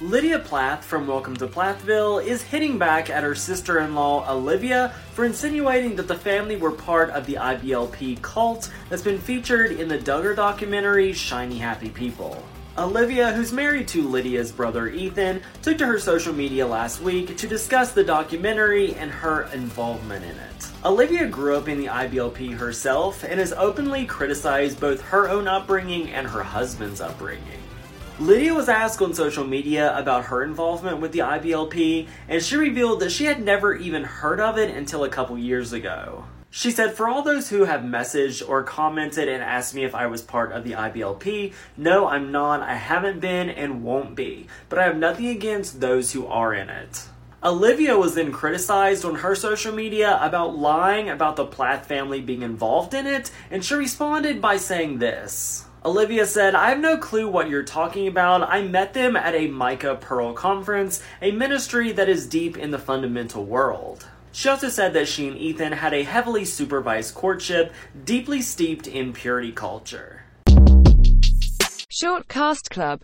Lydia Plath from Welcome to Plathville is hitting back at her sister in law Olivia for insinuating that the family were part of the IBLP cult that's been featured in the Duggar documentary Shiny Happy People. Olivia, who's married to Lydia's brother Ethan, took to her social media last week to discuss the documentary and her involvement in it. Olivia grew up in the IBLP herself and has openly criticized both her own upbringing and her husband's upbringing. Lydia was asked on social media about her involvement with the IBLP, and she revealed that she had never even heard of it until a couple years ago. She said, For all those who have messaged or commented and asked me if I was part of the IBLP, no, I'm not. I haven't been and won't be. But I have nothing against those who are in it. Olivia was then criticized on her social media about lying about the Plath family being involved in it, and she responded by saying this. Olivia said, I have no clue what you're talking about. I met them at a Michael Pearl conference, a ministry that is deep in the fundamental world. She also said that she and Ethan had a heavily supervised courtship, deeply steeped in purity culture. Short Cast Club